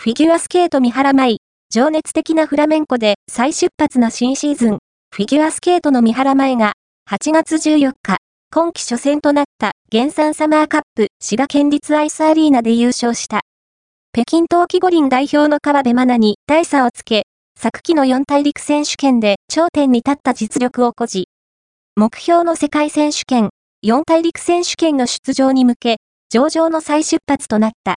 フィギュアスケート三原舞、情熱的なフラメンコで再出発の新シーズン、フィギュアスケートの三原舞が、8月14日、今季初戦となった原産サマーカップ滋賀県立アイスアリーナで優勝した。北京冬季五輪代表の川辺真奈に大差をつけ、昨季の四大陸選手権で頂点に立った実力を誇示。目標の世界選手権、四大陸選手権の出場に向け、上々の再出発となった。